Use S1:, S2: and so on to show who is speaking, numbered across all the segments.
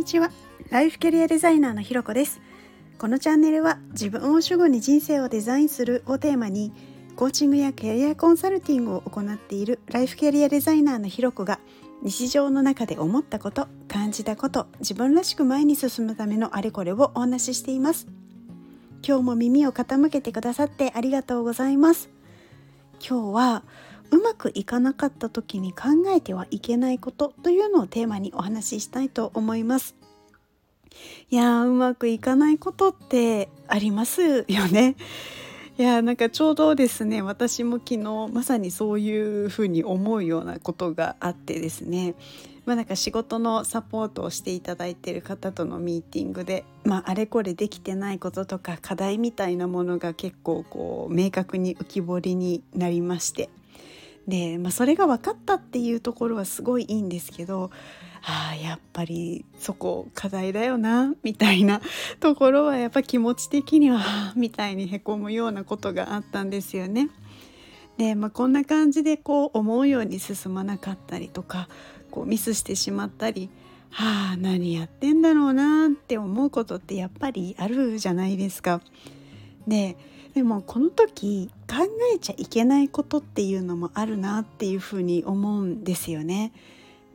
S1: にちは。ライフキャリアデザイナーのひろこです。このチャンネルは自分を主語に人生をデザインするをテーマにコーチングやキャリアコンサルティングを行っているライフキャリアデザイナーのひろこが日常の中で思ったこと感じたこと自分らしく前に進むためのあれこれをお話ししています。今日も耳を傾けてくださってありがとうございます。今日はうまくいかなかった時に考えてはいけないことというのをテーマにお話ししたいと思います。いやうまくいかないことってありますよね。いやなんかちょうどですね私も昨日まさにそういうふうに思うようなことがあってですね。まあ、なんか仕事のサポートをしていただいている方とのミーティングで、まあ、あれこれできてないこととか課題みたいなものが結構こう明確に浮き彫りになりまして。で、まあ、それが分かったっていうところはすごいいいんですけどあやっぱりそこ課題だよなみたいな ところはやっぱ気持ち的にはみたいにへこむようなことがあったんですよね。で、まあ、こんな感じでこう思うように進まなかったりとかこうミスしてしまったりはあ何やってんだろうなって思うことってやっぱりあるじゃないですか。ででもこの時考えちゃいけないことっていうのもあるなっていうふうに思うんですよね。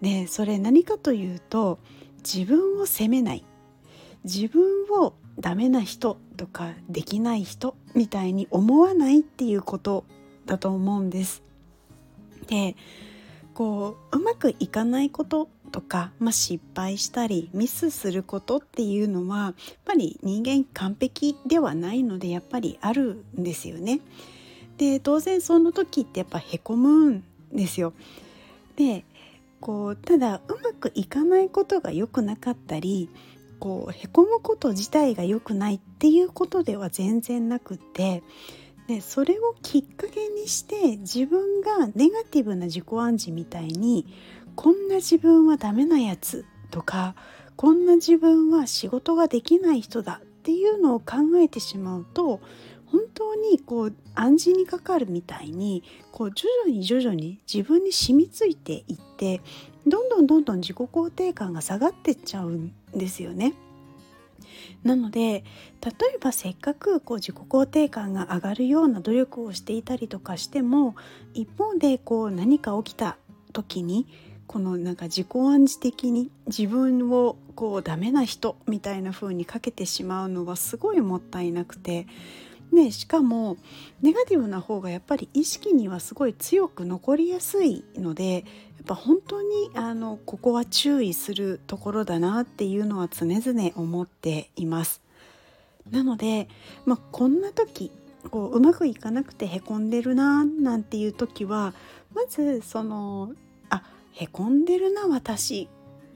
S1: でそれ何かというと自分を責めない自分をダメな人とかできない人みたいに思わないっていうことだと思うんです。でこううまくいかないこととか、まあ、失敗したりミスすることっていうのはやっぱり人間完璧ではないのでやっぱりあるんですよね。で当然その時ってやっぱへこむんですよ。でこうただうまくいかないことが良くなかったりこうへこむこと自体が良くないっていうことでは全然なくってでそれをきっかけにして自分がネガティブな自己暗示みたいにこんな自分はダメなやつとかこんな自分は仕事ができない人だっていうのを考えてしまうと本当にこう暗示にかかるみたいにこう徐々に徐々に自分に染みついていってどんどんどんどん自己肯定感が下がってっちゃうんですよね。なので例えばせっかくこう自己肯定感が上がるような努力をしていたりとかしても一方でこう何か起きた時にこのなんか自己暗示的に自分をこうダメな人みたいな風にかけてしまうのはすごいもったいなくてでしかもネガティブな方がやっぱり意識にはすごい強く残りやすいのでやっぱ本当にあのここは注意するところだなっていうのは常々思っています。なので、まあ、こんな時こううまくいかなくてへこんでるななんていう時はまずそのあへこんでるな私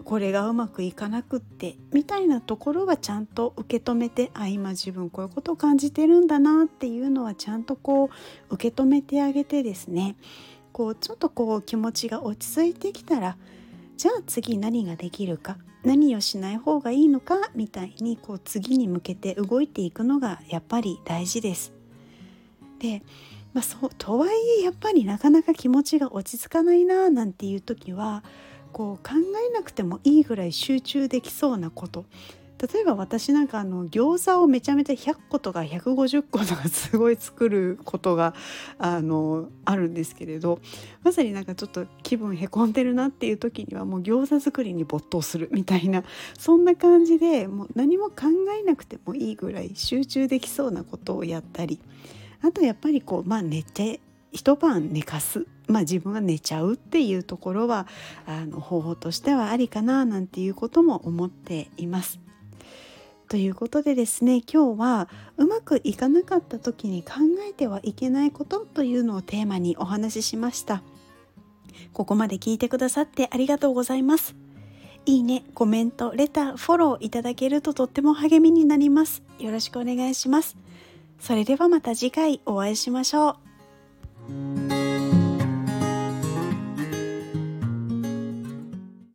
S1: これがうまくいかなくってみたいなところはちゃんと受け止めてあ今自分こういうことを感じてるんだなっていうのはちゃんとこう受け止めてあげてですねこうちょっとこう気持ちが落ち着いてきたらじゃあ次何ができるか何をしない方がいいのかみたいにこう次に向けて動いていくのがやっぱり大事です。でまあ、そうとはいえやっぱりなかなか気持ちが落ち着かないななんていう時はこう考えなくてもいいぐらい集中できそうなこと。例えば私なんかあの餃子をめちゃめちゃ100個とか150個とかすごい作ることがあのあるんですけれどまさになんかちょっと気分へこんでるなっていう時にはもう餃子作りに没頭するみたいなそんな感じでもう何も考えなくてもいいぐらい集中できそうなことをやったりあとやっぱりこうまあ寝て一晩寝かす、まあ、自分が寝ちゃうっていうところはあの方法としてはありかななんていうことも思っています。ということでですね今日はうまくいかなかった時に考えてはいけないことというのをテーマにお話ししました。ここまで聞いてくださってありがとうございます。いいね、コメント、レター、フォローいただけるととっても励みになります。よろしくお願いします。それではまた次回お会いしましょう。